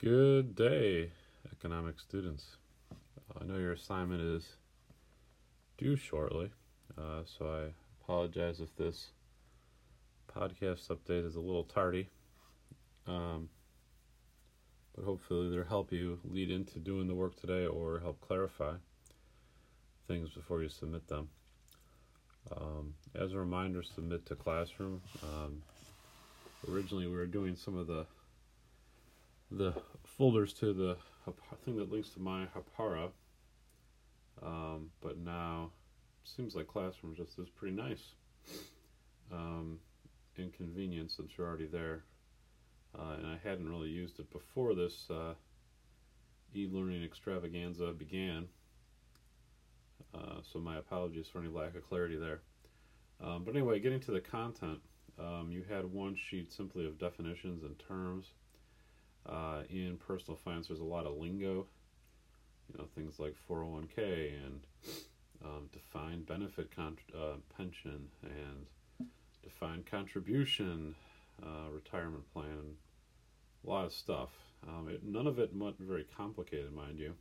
Good day, economic students. I know your assignment is due shortly, uh, so I apologize if this podcast update is a little tardy. Um, but hopefully, they'll help you lead into doing the work today or help clarify things before you submit them. Um, as a reminder, submit to Classroom. Um, originally, we were doing some of the the folders to the thing that links to my Hapara, um, but now seems like Classroom just is pretty nice. Um, inconvenient since you're already there, uh, and I hadn't really used it before this uh, e-learning extravaganza began. Uh, so my apologies for any lack of clarity there. Um, but anyway, getting to the content, um, you had one sheet simply of definitions and terms. Uh, in personal finance, there's a lot of lingo, you know, things like 401k and um, defined benefit con- uh, pension and defined contribution, uh, retirement plan, a lot of stuff. Um, it, none of it much, very complicated, mind you,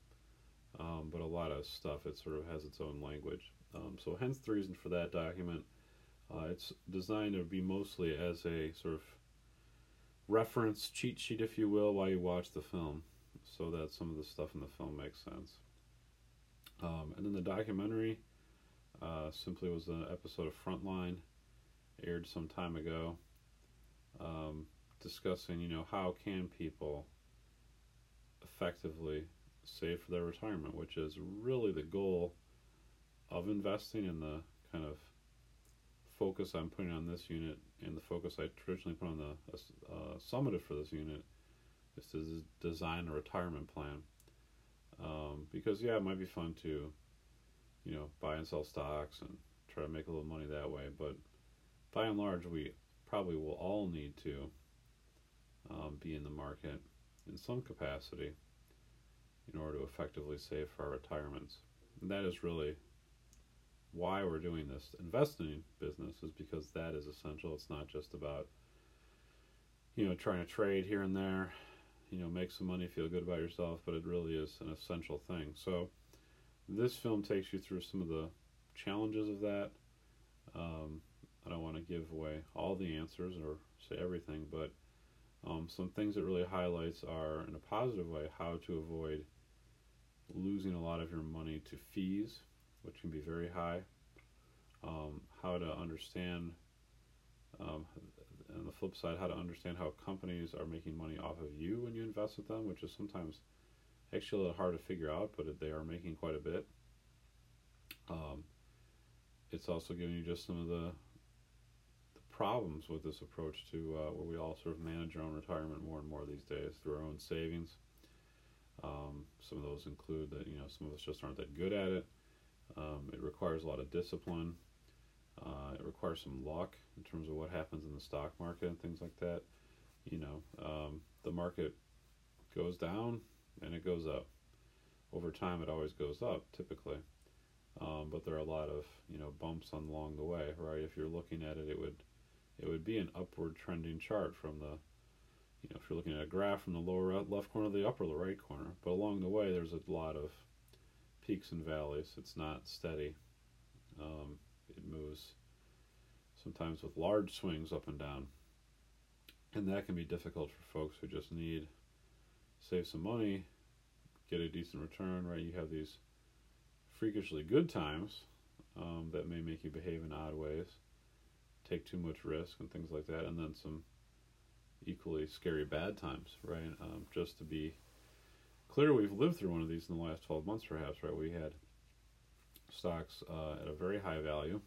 um, but a lot of stuff. It sort of has its own language. Um, so, hence the reason for that document. Uh, it's designed to be mostly as a sort of reference cheat sheet, if you will, while you watch the film, so that some of the stuff in the film makes sense. Um, and then the documentary uh, simply was an episode of Frontline, aired some time ago, um, discussing, you know, how can people effectively save for their retirement, which is really the goal of investing in the kind of focus I'm putting on this unit and the focus I traditionally put on the uh, summative for this unit is to design a retirement plan. Um, because yeah, it might be fun to, you know, buy and sell stocks and try to make a little money that way. But by and large, we probably will all need to um, be in the market in some capacity in order to effectively save for our retirements. And that is really why we're doing this investing business is because that is essential. It's not just about you know trying to trade here and there, you know, make some money, feel good about yourself, but it really is an essential thing. So this film takes you through some of the challenges of that. Um, I don't want to give away all the answers or say everything, but um, some things it really highlights are, in a positive way, how to avoid losing a lot of your money to fees which can be very high. Um, how to understand, um, on the flip side, how to understand how companies are making money off of you when you invest with them, which is sometimes actually a little hard to figure out, but they are making quite a bit. Um, it's also giving you just some of the the problems with this approach to uh, where we all sort of manage our own retirement more and more these days through our own savings. Um, some of those include that you know some of us just aren't that good at it. Um, it requires a lot of discipline. Uh, it requires some luck in terms of what happens in the stock market and things like that. You know, um, the market goes down and it goes up. Over time, it always goes up, typically. Um, but there are a lot of you know bumps along the way, right? If you're looking at it, it would it would be an upward trending chart from the you know if you're looking at a graph from the lower left corner to the upper right corner. But along the way, there's a lot of peaks and valleys. It's not steady. Um, it moves sometimes with large swings up and down. And that can be difficult for folks who just need save some money, get a decent return, right? You have these freakishly good times um, that may make you behave in odd ways, take too much risk and things like that, and then some equally scary bad times, right? Um, just to be clear we've lived through one of these in the last 12 months, perhaps, right? We had stocks uh, at a very high value,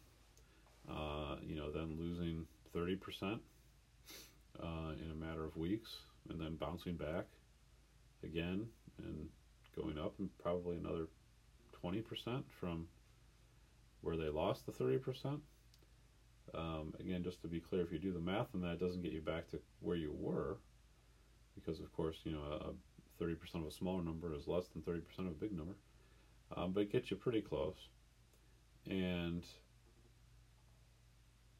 uh, you know, then losing 30% uh, in a matter of weeks, and then bouncing back again and going up and probably another 20% from where they lost the 30%. Um, again, just to be clear, if you do the math on that, it doesn't get you back to where you were, because of course, you know, a 30% of a smaller number is less than 30% of a big number. Um, but it gets you pretty close. And,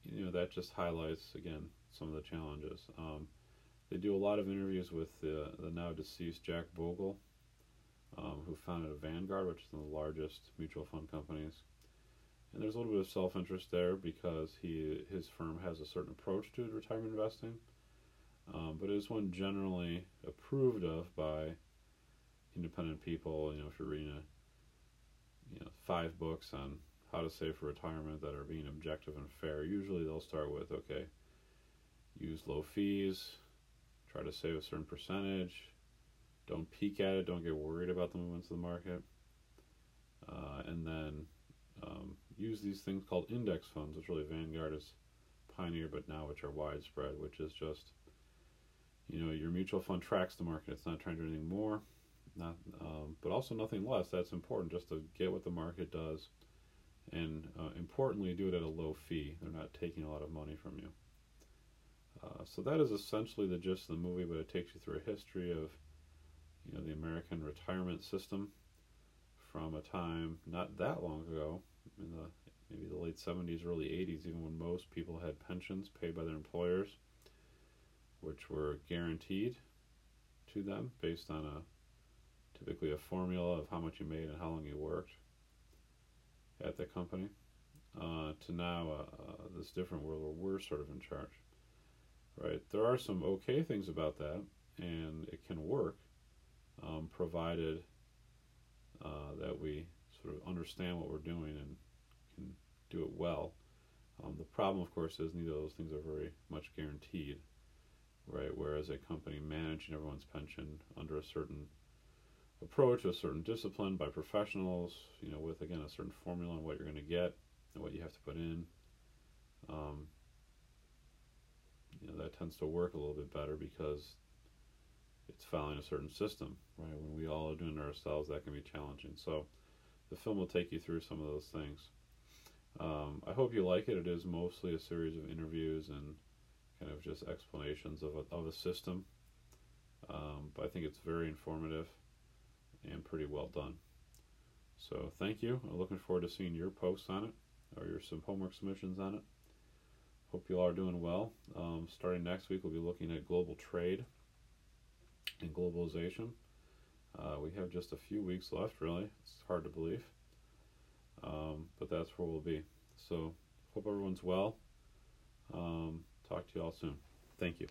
you know, that just highlights, again, some of the challenges. Um, They do a lot of interviews with the, the now deceased Jack Bogle, um, who founded Vanguard, which is one of the largest mutual fund companies. And there's a little bit of self interest there because he his firm has a certain approach to retirement investing, um, but it is one generally approved of by independent people. You know, if you're reading a you know five books on how to save for retirement that are being objective and fair, usually they'll start with okay, use low fees, try to save a certain percentage, don't peek at it, don't get worried about the movements of the market, uh, and then um, use these things called index funds, which really Vanguard is pioneered, but now which are widespread, which is just you know your mutual fund tracks the market. It's not trying to do anything more, not um, but also nothing less. That's important just to get what the market does and uh, importantly, do it at a low fee. They're not taking a lot of money from you. Uh, so that is essentially the gist of the movie, but it takes you through a history of, you know, the American retirement system from a time not that long ago, in the maybe the late 70s, early 80s, even when most people had pensions paid by their employers, which were guaranteed to them based on a typically a formula of how much you made and how long you worked at the company uh, to now uh, uh, this different world where we're sort of in charge. Right? There are some okay things about that, and it can work, um, provided uh, that we sort of understand what we're doing and can do it well. Um, the problem, of course, is neither of those things are very much guaranteed, right? Whereas a company managing everyone's pension under a certain approach, a certain discipline by professionals, you know, with again a certain formula on what you're going to get and what you have to put in. Um, you know, that tends to work a little bit better because it's following a certain system, right? When we all are doing it ourselves, that can be challenging. So, the film will take you through some of those things. Um, I hope you like it. It is mostly a series of interviews and kind of just explanations of a, of a system. Um, but I think it's very informative and pretty well done. So thank you. I'm looking forward to seeing your posts on it or your some homework submissions on it. Hope you all are doing well. Um, starting next week, we'll be looking at global trade and globalization. Uh, we have just a few weeks left, really. It's hard to believe. Um, but that's where we'll be. So, hope everyone's well. Um, talk to you all soon. Thank you.